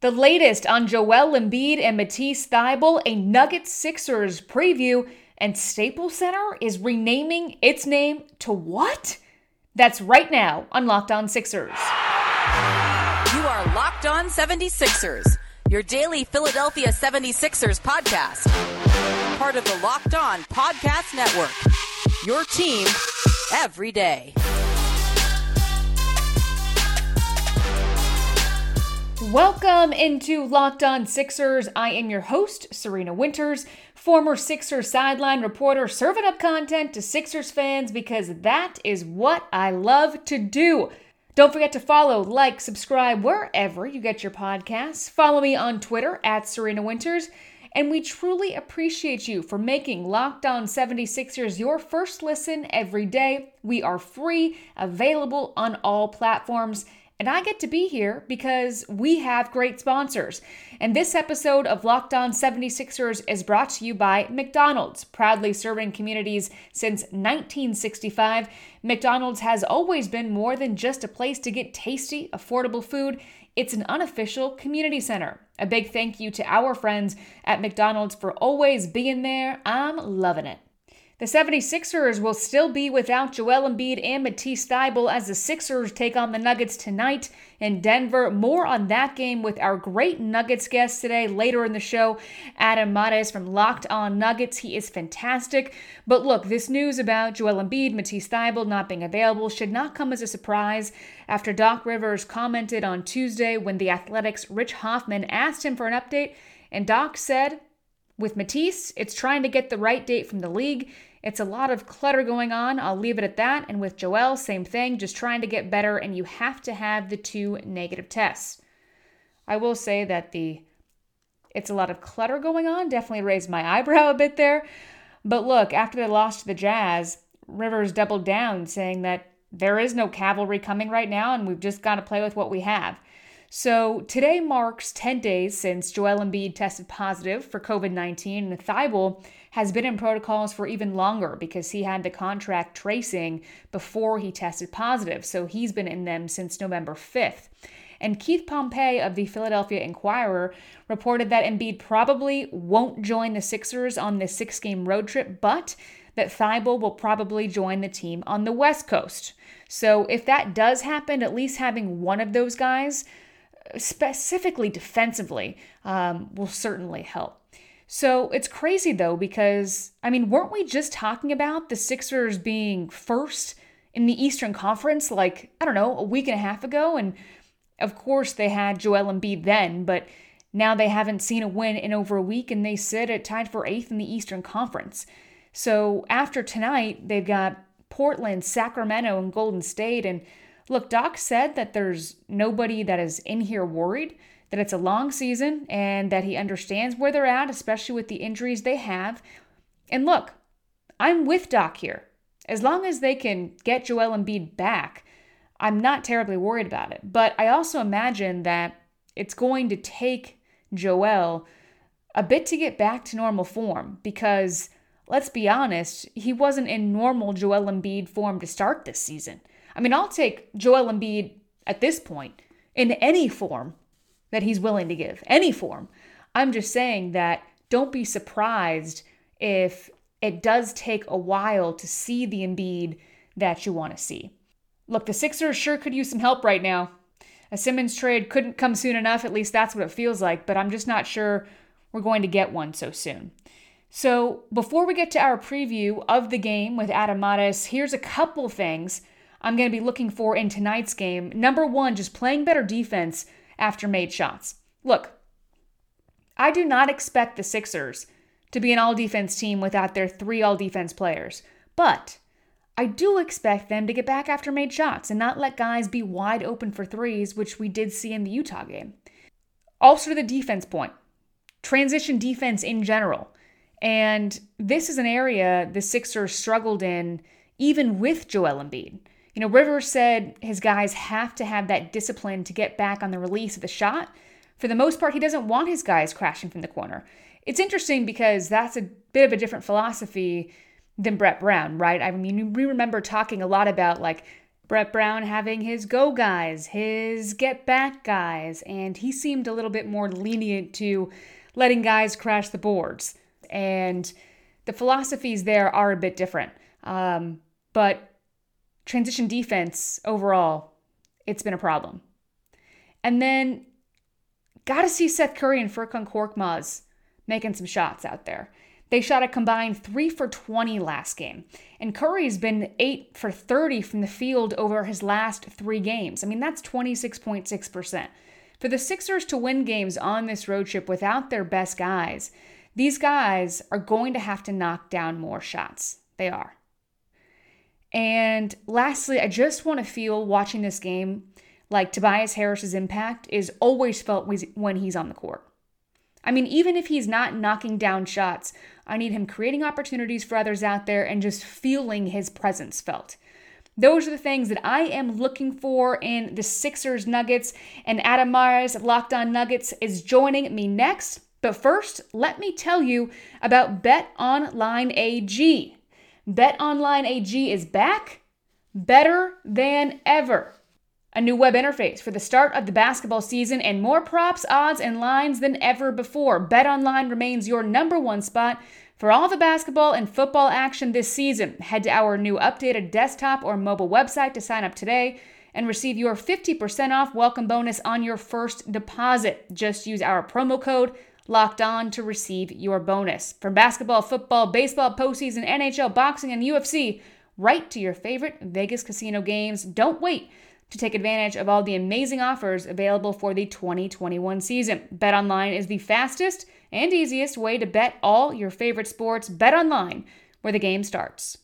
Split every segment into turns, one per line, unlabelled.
The latest on Joel Embiid and Matisse Thybulle, a Nuggets Sixers preview, and Staples Center is renaming its name to what? That's right now on Locked On Sixers.
You are Locked On 76ers, your daily Philadelphia 76ers podcast. Part of the Locked On Podcast Network. Your team every day.
Welcome into Locked On Sixers. I am your host, Serena Winters, former Sixers sideline reporter, serving up content to Sixers fans because that is what I love to do. Don't forget to follow, like, subscribe wherever you get your podcasts. Follow me on Twitter at Serena Winters. And we truly appreciate you for making Locked On 76ers your first listen every day. We are free, available on all platforms. And I get to be here because we have great sponsors. And this episode of Locked On 76ers is brought to you by McDonald's, proudly serving communities since 1965. McDonald's has always been more than just a place to get tasty, affordable food. It's an unofficial community center. A big thank you to our friends at McDonald's for always being there. I'm loving it. The 76ers will still be without Joel Embiid and Matisse Thybulle as the Sixers take on the Nuggets tonight in Denver. More on that game with our great Nuggets guest today later in the show, Adam Mares from Locked On Nuggets. He is fantastic. But look, this news about Joel Embiid, Matisse Thybulle not being available should not come as a surprise after Doc Rivers commented on Tuesday when the Athletic's Rich Hofmann asked him for an update, and Doc said, with Matisse, it's trying to get the right date from the league. It's a lot of clutter going on. I'll leave it at that. And with Joel, same thing, just trying to get better, and you have to have the two negative tests. I will say that the it's a lot of clutter going on. Definitely raised my eyebrow a bit there. But look, after they lost to the Jazz, Rivers doubled down, saying that there is no cavalry coming right now, and we've just got to play with what we have. So today marks 10 days since Joel Embiid tested positive for COVID 19, and Thybulle has been in protocols for even longer because he had the contract tracing before he tested positive. So he's been in them since November 5th. And Keith Pompey of the Philadelphia Inquirer reported that Embiid probably won't join the Sixers on this six game road trip, but that Thybulle will probably join the team on the West Coast. So if that does happen, at least having one of those guys specifically defensively, um, will certainly help. So it's crazy though, because I mean, weren't we just talking about the Sixers being first in the Eastern Conference like, I don't know, a week and a half ago? And of course, they had Joel Embiid then, but now they haven't seen a win in over a week and they sit at tied for eighth in the Eastern Conference. So after tonight, they've got Portland, Sacramento, and Golden State. And Look, Doc said that there's nobody that is in here worried, that it's a long season, and that he understands where they're at, especially with the injuries they have. And look, I'm with Doc here. As long as they can get Joel Embiid back, I'm not terribly worried about it. But I also imagine that it's going to take Joel a bit to get back to normal form because let's be honest, he wasn't in normal Joel Embiid form to start this season. I mean, I'll take Joel Embiid at this point in any form that he's willing to give, any form. I'm just saying that don't be surprised if it does take a while to see the Embiid that you want to see. Look, the Sixers sure could use some help right now. A Simmons trade couldn't come soon enough, at least that's what it feels like, but I'm just not sure we're going to get one so soon. So, before we get to our preview of the game with Adam Mares, here's a couple things I'm going to be looking for in tonight's game. Number one, just playing better defense after made shots. Look, I do not expect the Sixers to be an all defense team without their three all defense players, but I do expect them to get back after made shots and not let guys be wide open for threes, which we did see in the Utah game. Also, the defense point, transition defense in general. And this is an area the Sixers struggled in even with Joel Embiid. You know, Rivers said his guys have to have that discipline to get back on the release of the shot. For the most part, he doesn't want his guys crashing from the corner. It's interesting because that's a bit of a different philosophy than Brett Brown, right? I mean, we remember talking a lot about like Brett Brown having his go guys, his get back guys, and he seemed a little bit more lenient to letting guys crash the boards. And the philosophies there are a bit different. Um, but transition defense overall, it's been a problem. And then got to see Seth Curry and Furkan Korkmaz making some shots out there. They shot a combined 3 for 20 last game, and Curry's been 8 for 30 from the field over his last three games. I mean, that's 26.6%. For the Sixers to win games on this road trip without their best guys, these guys are going to have to knock down more shots. They are. And lastly, I just want to feel watching this game like Tobias Harris's impact is always felt when he's on the court. I mean, even if he's not knocking down shots, I need him creating opportunities for others out there and just feeling his presence felt. Those are the things that I am looking for in the Sixers Nuggets. And Adam Mares of Locked On Nuggets is joining me next. But first, let me tell you about Bet Online AG. Bet Online AG is back, better than ever. A new web interface for the start of the basketball season and more props, odds, and lines than ever before. BetOnline remains your number one spot for all the basketball and football action this season. Head to our new updated desktop or mobile website to sign up today and receive your 50% off welcome bonus on your first deposit. Just use our promo code locked on to receive your bonus. From basketball, football, baseball, postseason, NHL, boxing, and UFC, right to your favorite Vegas casino games. Don't wait to take advantage of all the amazing offers available for the 2021 season. BetOnline is the fastest and easiest way to bet all your favorite sports. BetOnline, where the game starts.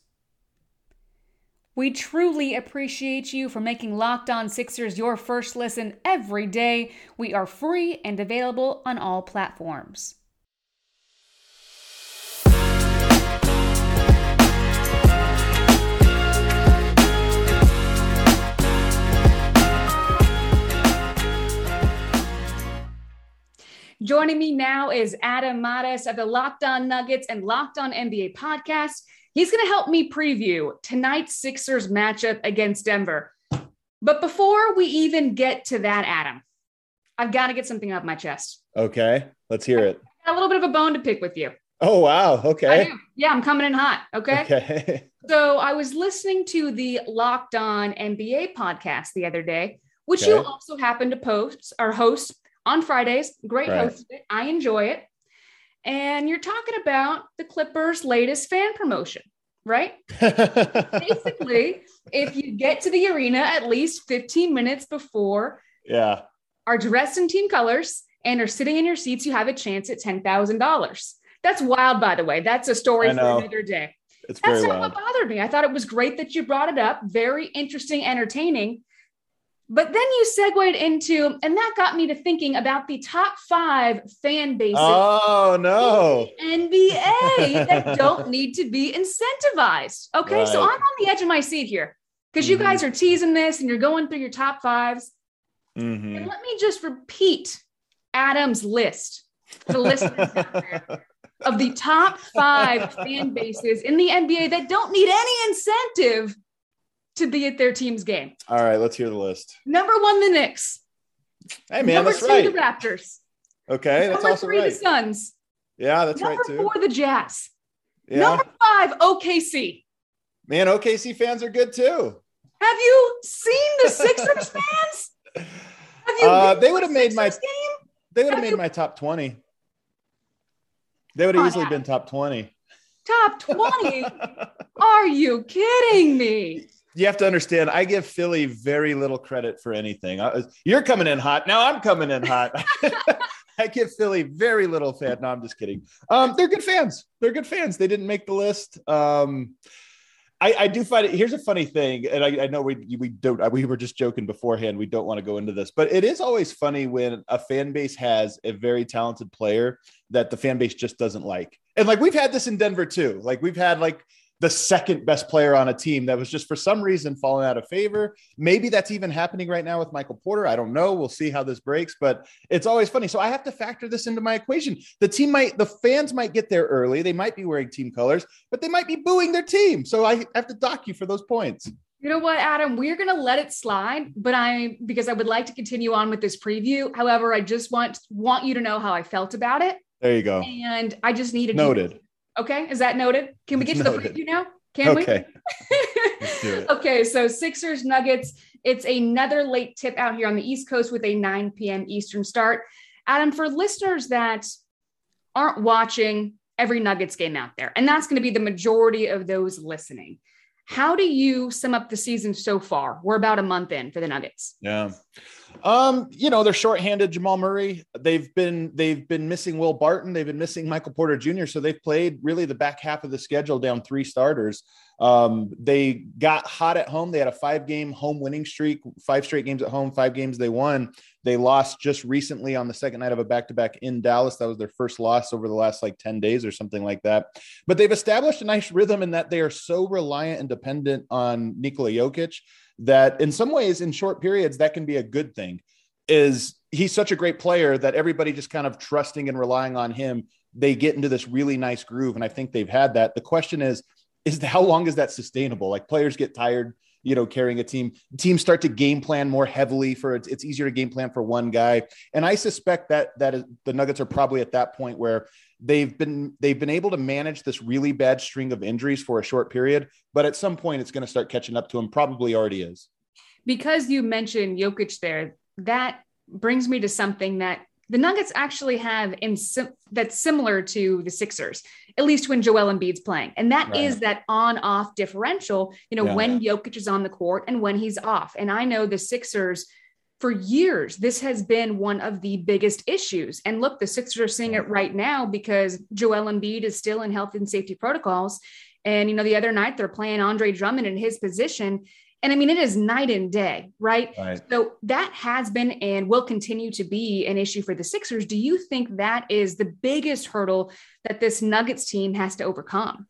We truly appreciate you for making Locked On Sixers your first listen every day. We are free and available on all platforms. Joining me now is Adam Mares of the Locked On Nuggets and Locked On NBA podcast. He's going to help me preview tonight's Sixers matchup against Denver. But before we even get to that, Adam, I've got to get something off my chest.
Okay, let's hear it.
a little bit of a bone to pick with you.
Oh, wow. Okay.
Yeah, I'm coming in hot. Okay.
Okay.
so I was listening to the Locked On NBA podcast the other day, which okay. you also happen to post or host on Fridays. Great right. host. I enjoy it. And you're talking about the Clippers' latest fan promotion, right? Basically, if you get to the arena at least 15 minutes before,
yeah,
are dressed in team colors and are sitting in your seats, you have a chance at ten thousand dollars. That's wild, by the way. That's a story for another day.
It's
That's
not
what bothered me. I thought it was great that you brought it up. Very interesting, entertaining. But then you segued into, and that got me to thinking about the top five fan bases.
Oh no,
NBA that don't need to be incentivized. Okay, right. so I'm on the edge of my seat here because mm-hmm. you guys are teasing this and you're going through your top 5s
mm-hmm.
And let me just repeat Adam's list the listeners of the top five fan bases in the NBA that don't need any incentive to be at their team's game.
All right, let's hear the list.
Number one, the Knicks.
Hey man,
Number
that's
two,
right.
the Raptors.
Okay, that's
Number
also
three,
right.
the Suns.
Yeah, that's
Number
right too.
Number four, the Jazz.
Yeah.
Number five, OKC.
Man, OKC fans are good too.
Have you seen the Sixers fans? Have you?
Uh, they would have made my.
game?
They would have made
you-
my top twenty. They would have easily
Adam.
been top twenty.
Top twenty? Are you kidding me?
You have to understand, I give Philly very little credit for anything. I, you're coming in hot. Now I'm coming in hot. I give Philly very little fan. No, I'm just kidding. Um, they're good fans. They're good fans. They didn't make the list. Um, I, I do find it. Here's a funny thing, and I, I know we we don't. We were just joking beforehand. We don't want to go into this, but it is always funny when a fan base has a very talented player that the fan base just doesn't like. And like we've had this in Denver too. Like we've had like the second best player on a team that was just for some reason falling out of favor. Maybe that's even happening right now with Michael Porter. I don't know. We'll see how this breaks, but it's always funny. So I have to factor this into my equation. The team might, the fans might get there early. They might be wearing team colors, but they might be booing their team. So I have to dock you for those points.
You know what, Adam? We're going to let it slide, but I because I would like to continue on with this preview. However, I just want want you to know how I felt about it.
There you go.
And I just needed
noted.
Okay, is that noted? Can we get to
noted.
the preview now? Can
okay.
we? okay, so Sixers Nuggets. It's another late tip out here on the East Coast with a 9 p.m. Eastern start. Adam, for listeners that aren't watching every Nuggets game out there, and that's going to be the majority of those listening. How do you sum up the season so far? We're about a month in for the Nuggets.
Yeah. Um, you know, they're shorthanded Jamal Murray. They've been they've been missing Will Barton, they've been missing Michael Porter Jr. So they've played really the back half of the schedule down three starters. Um, they got hot at home. They had a five game home winning streak, five straight games at home, five games they won. They lost just recently on the second night of a back to back in Dallas. That was their first loss over the last like 10 days or something like that. But they've established a nice rhythm in that they are so reliant and dependent on Nikola Jokic that in some ways, in short periods, that can be a good thing. Is he's such a great player that everybody just kind of trusting and relying on him. They get into this really nice groove. And I think they've had that. The question is, is how long is that sustainable? Like players get tired, you know, carrying a team. Teams start to game plan more heavily for it's, easier to game plan for one guy. And I suspect that that is, the Nuggets are probably at that point where they've been they've been able to manage this really bad string of injuries for a short period, but at some point it's going to start catching up to them. Probably already is.
Because you mentioned Jokic there, that brings me to something that the Nuggets actually have in sim- that's similar to the Sixers, at least when Joel Embiid's playing, and that right. is that on-off differential. You know, yeah. when Jokic is on the court and when he's off. And I know the Sixers for years this has been one of the biggest issues. And look, the Sixers are seeing it right now because Joel Embiid is still in health and safety protocols. And you know, the other night they're playing Andre Drummond in his position, and I mean, it is night and day, right? right? So that has been and will continue to be an issue for the Sixers. Do you think that is the biggest hurdle that this Nuggets team has to overcome?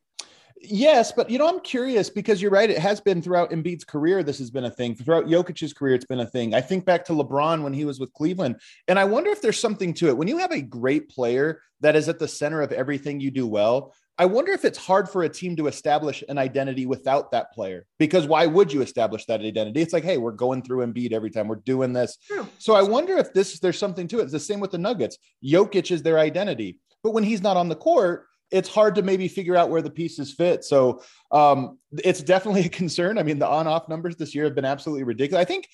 Yes, but you know, I'm curious because you're right. It has been throughout Embiid's career. This has been a thing. Throughout Jokic's career, it's been a thing. I think back to LeBron when he was with Cleveland, and I wonder if there's something to it. When you have a great player that is at the center of everything you do well, I wonder if it's hard for a team to establish an identity without that player. Because why would you establish that identity? It's like, hey, we're going through Embiid every time we're doing this. True. So I wonder if this there's something to it. It's the same with the Nuggets. Jokic is their identity, but when he's not on the court, it's hard to maybe figure out where the pieces fit. So um, it's definitely a concern. I mean, the on-off numbers this year have been absolutely ridiculous. I think,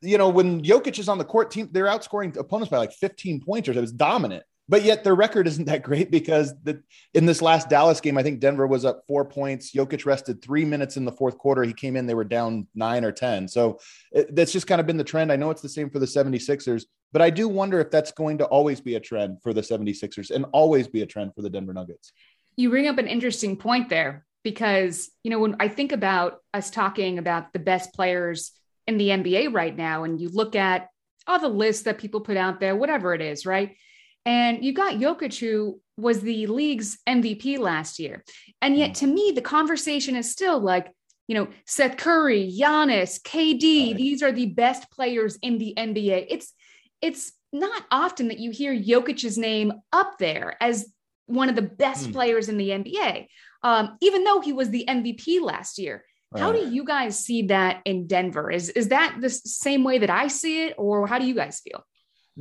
you know, when Jokic is on the court, team they're outscoring opponents by like 15 points or so. It's dominant but yet their record isn't that great because the, in this last Dallas game, I think Denver was up four points. Jokic rested three minutes in the fourth quarter. He came in, they were down nine or 10. So it, that's just kind of been the trend. I know it's the same for the 76ers, but I do wonder if that's going to always be a trend for the 76ers and always be a trend for the Denver Nuggets.
You bring up an interesting point there because, you know, when I think about us talking about the best players in the NBA right now, and you look at all the lists that people put out there, whatever it is, right? And you got Jokic, who was the league's MVP last year. And yet, to me, the conversation is still like, you know, Steph Curry, Giannis, KD, right. these are the best players in the NBA. It's it's not often that you hear Jokic's name up there as one of the best hmm. players in the NBA, um, even though he was the MVP last year. Right. How do you guys see that in Denver? Is is that the same way that I see it, or how do you guys feel?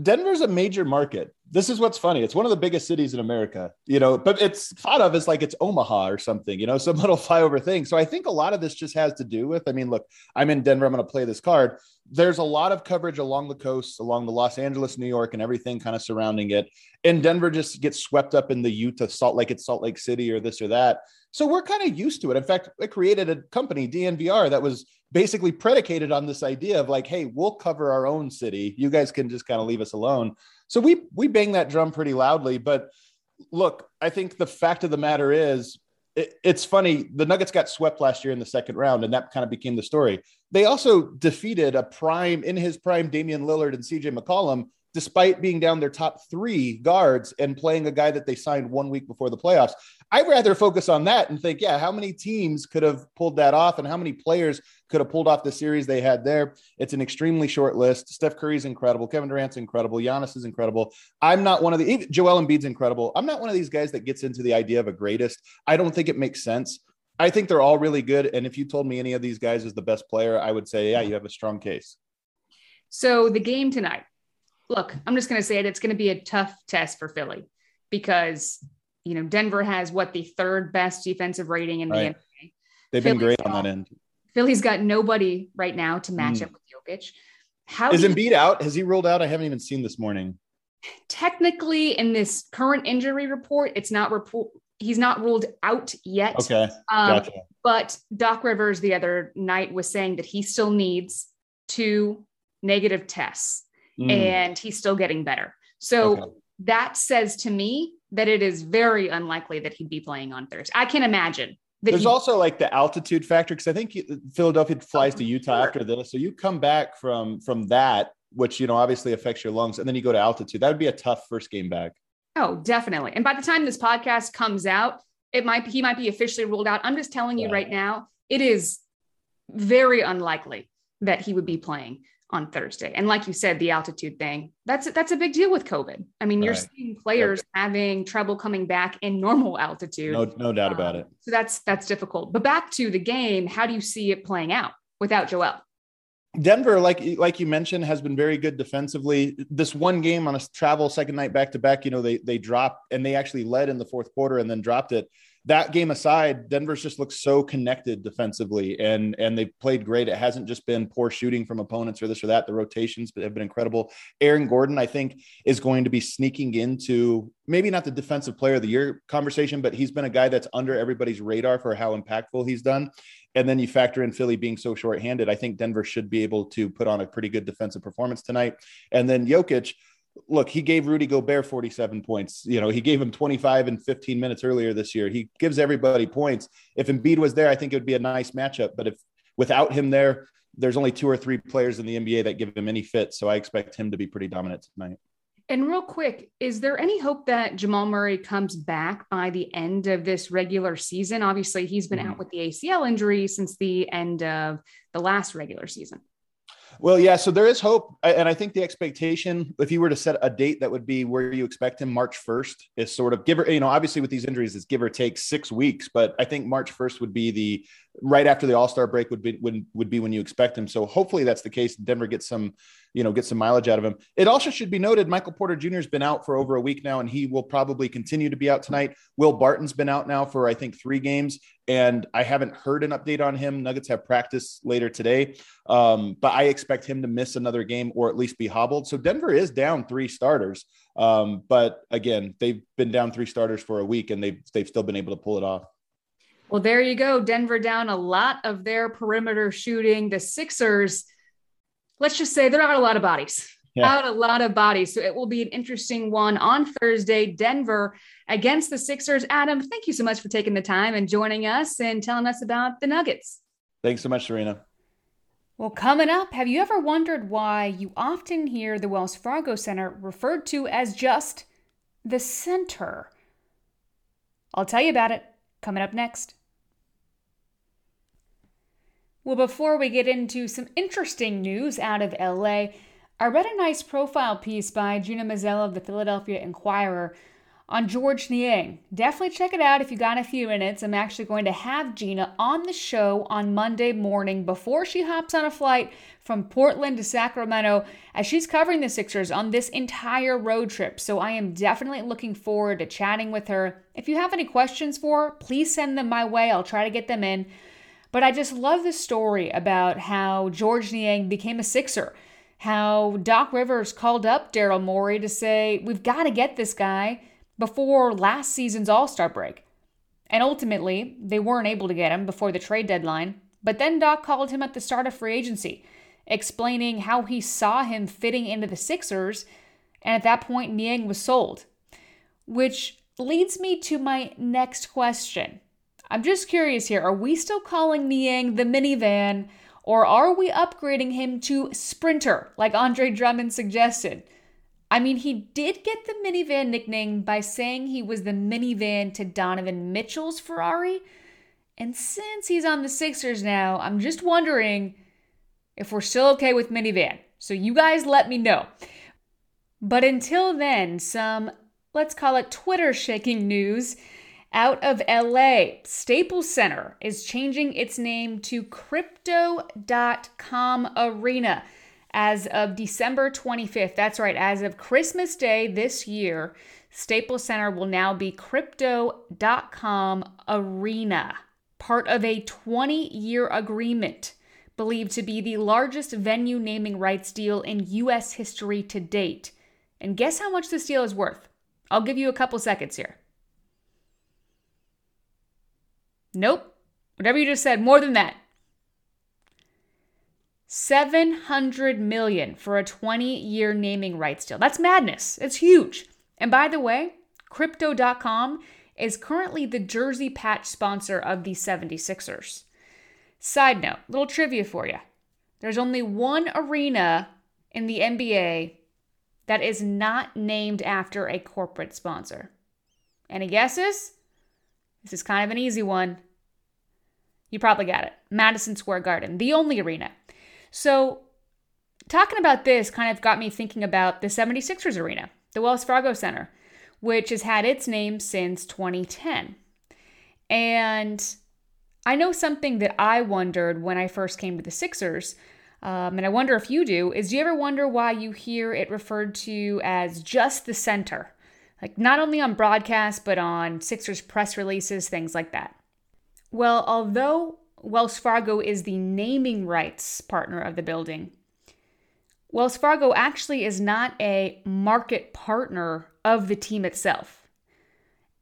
Denver's a major market. This is what's funny. It's one of the biggest cities in America, you know, but it's thought of as like it's Omaha or something, you know, some little flyover thing. So I think a lot of this just has to do with, I mean, look, I'm in Denver. I'm going to play this card. There's a lot of coverage along the coast, along the Los Angeles, New York, and everything kind of surrounding it. And Denver just gets swept up in the Utah, Salt Lake, it's Salt Lake City or this or that. So we're kind of used to it. In fact, I created a company, DNVR, that was basically predicated on this idea of like, hey, we'll cover our own city. You guys can just kind of leave us alone. So we we bang that drum pretty loudly. But look, I think the fact of the matter is, it, it's funny. The Nuggets got swept last year in the second round, and that kind of became the story. They also defeated a prime in his prime, Damian Lillard and CJ McCollum, despite being down their top three guards and playing a guy that they signed one week before the playoffs. I'd rather focus on that and think, yeah, how many teams could have pulled that off and how many players could have pulled off the series they had there? It's an extremely short list. Steph Curry's incredible. Kevin Durant's incredible. Giannis is incredible. I'm not one of the, Joel Embiid's incredible. I'm not one of these guys that gets into the idea of a greatest. I don't think it makes sense. I think they're all really good. And if you told me any of these guys is the best player, I would say, yeah, you have a strong case.
So the game tonight, look, I'm just going to say it. It's going to be a tough test for Philly because, you know, Denver has what the third best defensive rating in right. the NBA.
They've Philly's been great on that end.
Philly's got nobody right now to match mm. up with Jokic.
How is Embiid out? Has he ruled out? I haven't even seen this morning.
Technically, in this current injury report, it's not report. He's not ruled out yet.
Okay, um, gotcha.
But Doc Rivers the other night was saying that he still needs two negative tests, mm. and he's still getting better. So okay. that says to me that it is very unlikely that he'd be playing on Thursday. I can imagine
there's he, also like the altitude factor because I think Philadelphia flies to Utah after this, so you come back from from that, which you know obviously affects your lungs, and then you go to altitude. That would be a tough first game back.
Oh, definitely. And by the time this podcast comes out, it might he might be officially ruled out. I'm just telling you yeah. right now, it is very unlikely that he would be playing on Thursday. And like you said, the altitude thing, that's that's a big deal with COVID. I mean, you're seeing players having trouble coming back in normal altitude.
No, no doubt about um, it.
So that's that's difficult. But back to the game, how do you see it playing out without Joel?
Denver, like like you mentioned, has been very good defensively. This one game on a travel second night back to back, you know, they they dropped and they actually led in the fourth quarter and then dropped it that game aside, Denver's just looks so connected defensively, and and they've played great. It hasn't just been poor shooting from opponents or this or that. The rotations have been incredible. Aaron Gordon, I think, is going to be sneaking into maybe not the defensive player of the year conversation, but he's been a guy that's under everybody's radar for how impactful he's done. And then you factor in Philly being so shorthanded. I think Denver should be able to put on a pretty good defensive performance tonight. And then Jokic look, he gave Rudy Gobert 47 points. You know, he gave him 25 and 15 minutes earlier this year. He gives everybody points. If Embiid was there, I think it would be a nice matchup. But if without him there, there's only two or three players in the NBA that give him any fit. So I expect him to be pretty dominant tonight.
And real quick, is there any hope that Jamal Murray comes back by the end of this regular season? Obviously, he's been mm-hmm. out with the ACL injury since the end of the last regular season.
Well, yeah. So there is hope, and I think the expectation, if you were to set a date that would be where you expect him, March first is sort of give or you know, obviously with these injuries, it's give or take six weeks, but I think March first would be the right after the All Star break would be would would be when you expect him. So hopefully that's the case. Denver gets some you know, get some mileage out of him. It also should be noted Michael Porter Jr. has been out for over a week now, and he will probably continue to be out tonight. Will Barton's been out now for I think three games, and I haven't heard an update on him. Nuggets have practice later today, um, but I expect him to miss another game or at least be hobbled. So Denver is down three starters, um, but again, they've been down three starters for a week, and they've they've still been able to pull it off.
Well, there you go. Denver down a lot of their perimeter shooting. The Sixers let's just say they're out a lot of bodies. Yeah. Out a lot of bodies. So it will be an interesting one on Thursday, Denver against the Sixers. Adam, thank you so much for taking the time and joining us and telling us about the Nuggets.
Thanks so much, Serena.
Well, coming up, have you ever wondered why you often hear the Wells Fargo Center referred to as just the center? I'll tell you about it coming up next. Well, before we get into some interesting news out of LA, I read a nice profile piece by Gina Mizell of the Philadelphia Inquirer on George Niang. Definitely check it out if you got a few minutes. I'm actually going to have Gina on the show on Monday morning before she hops on a flight from Portland to Sacramento as she's covering the Sixers on this entire road trip. So I am definitely looking forward to chatting with her. If you have any questions for her, please send them my way. I'll try to get them in. But I just love the story about how George Niang became a Sixer, how Doc Rivers called up Daryl Morey to say, we've got to get this guy before last season's All Star break. And ultimately, they weren't able to get him before the trade deadline. But then Doc called him at the start of free agency, explaining how he saw him fitting into the Sixers. And at that point, Niang was sold. Which leads me to my next question. I'm just curious here are we still calling Niang the minivan, or are we upgrading him to Sprinter, like Andre Drummond suggested? I mean, he did get the minivan nickname by saying he was the minivan to Donovan Mitchell's Ferrari. And since he's on the Sixers now, I'm just wondering if we're still okay with minivan. So you guys let me know. But until then, some, let's call it Twitter shaking news Out of LA, Staples Center is changing its name to Crypto.com Arena as of December 25th. That's right, as of Christmas Day this year, Staples Center will now be Crypto.com Arena, part of a 20 year agreement believed to be the largest venue naming rights deal in U.S. history to date. And guess how much this deal is worth? I'll give you a couple seconds here. Nope. Whatever you just said, more than that. 700 million for a 20-year naming rights deal. That's madness. It's huge. And by the way, crypto.com is currently the jersey patch sponsor of the 76ers. Side note, little trivia for you. There's only one arena in the NBA that is not named after a corporate sponsor. Any guesses? This is kind of an easy one. You probably got it. Madison Square Garden, the only arena. So, talking about this kind of got me thinking about the 76ers arena, the Wells Fargo Center, which has had its name since 2010. And I know something that I wondered when I first came to the Sixers, um, and I wonder if you do, is do you ever wonder why you hear it referred to as just the center? Like not only on broadcast, but on Sixers press releases, things like that. Well, although Wells Fargo is the naming rights partner of the building, Wells Fargo actually is not a market partner of the team itself.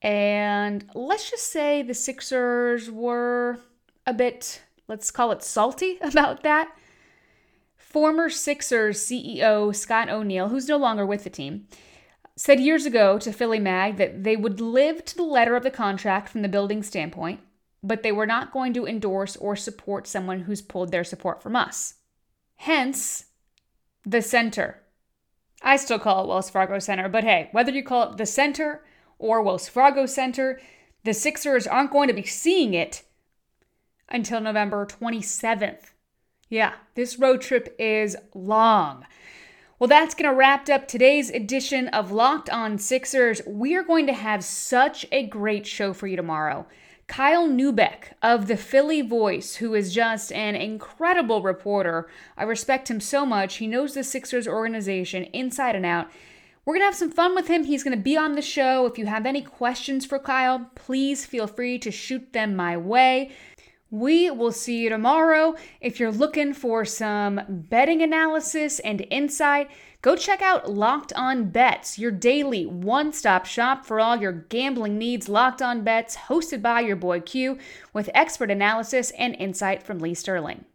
And let's just say the Sixers were a bit, let's call it salty about that. Former Sixers CEO Scott O'Neill, who's no longer with the team, said years ago to Philly Mag that they would live to the letter of the contract from the building standpoint, but they were not going to endorse or support someone who's pulled their support from us. Hence, the center. I still call it Wells Fargo Center, but hey, whether you call it the center or Wells Fargo Center. The Sixers aren't going to be seeing it until November 27th. Yeah, this road trip is long. Well, that's going to wrap up today's edition of Locked On Sixers. We are going to have such a great show for you tomorrow. Kyle Neubeck of the Philly Voice, who is just an incredible reporter. I respect him so much. He knows the Sixers organization inside and out. We're going to have some fun with him. He's going to be on the show. If you have any questions for Kyle, please feel free to shoot them my way. We will see you tomorrow. If you're looking for some betting analysis and insight, go check out Locked On Bets, your daily one stop shop for all your gambling needs. Locked On Bets, hosted by your boy Q, with expert analysis and insight from Lee Sterling.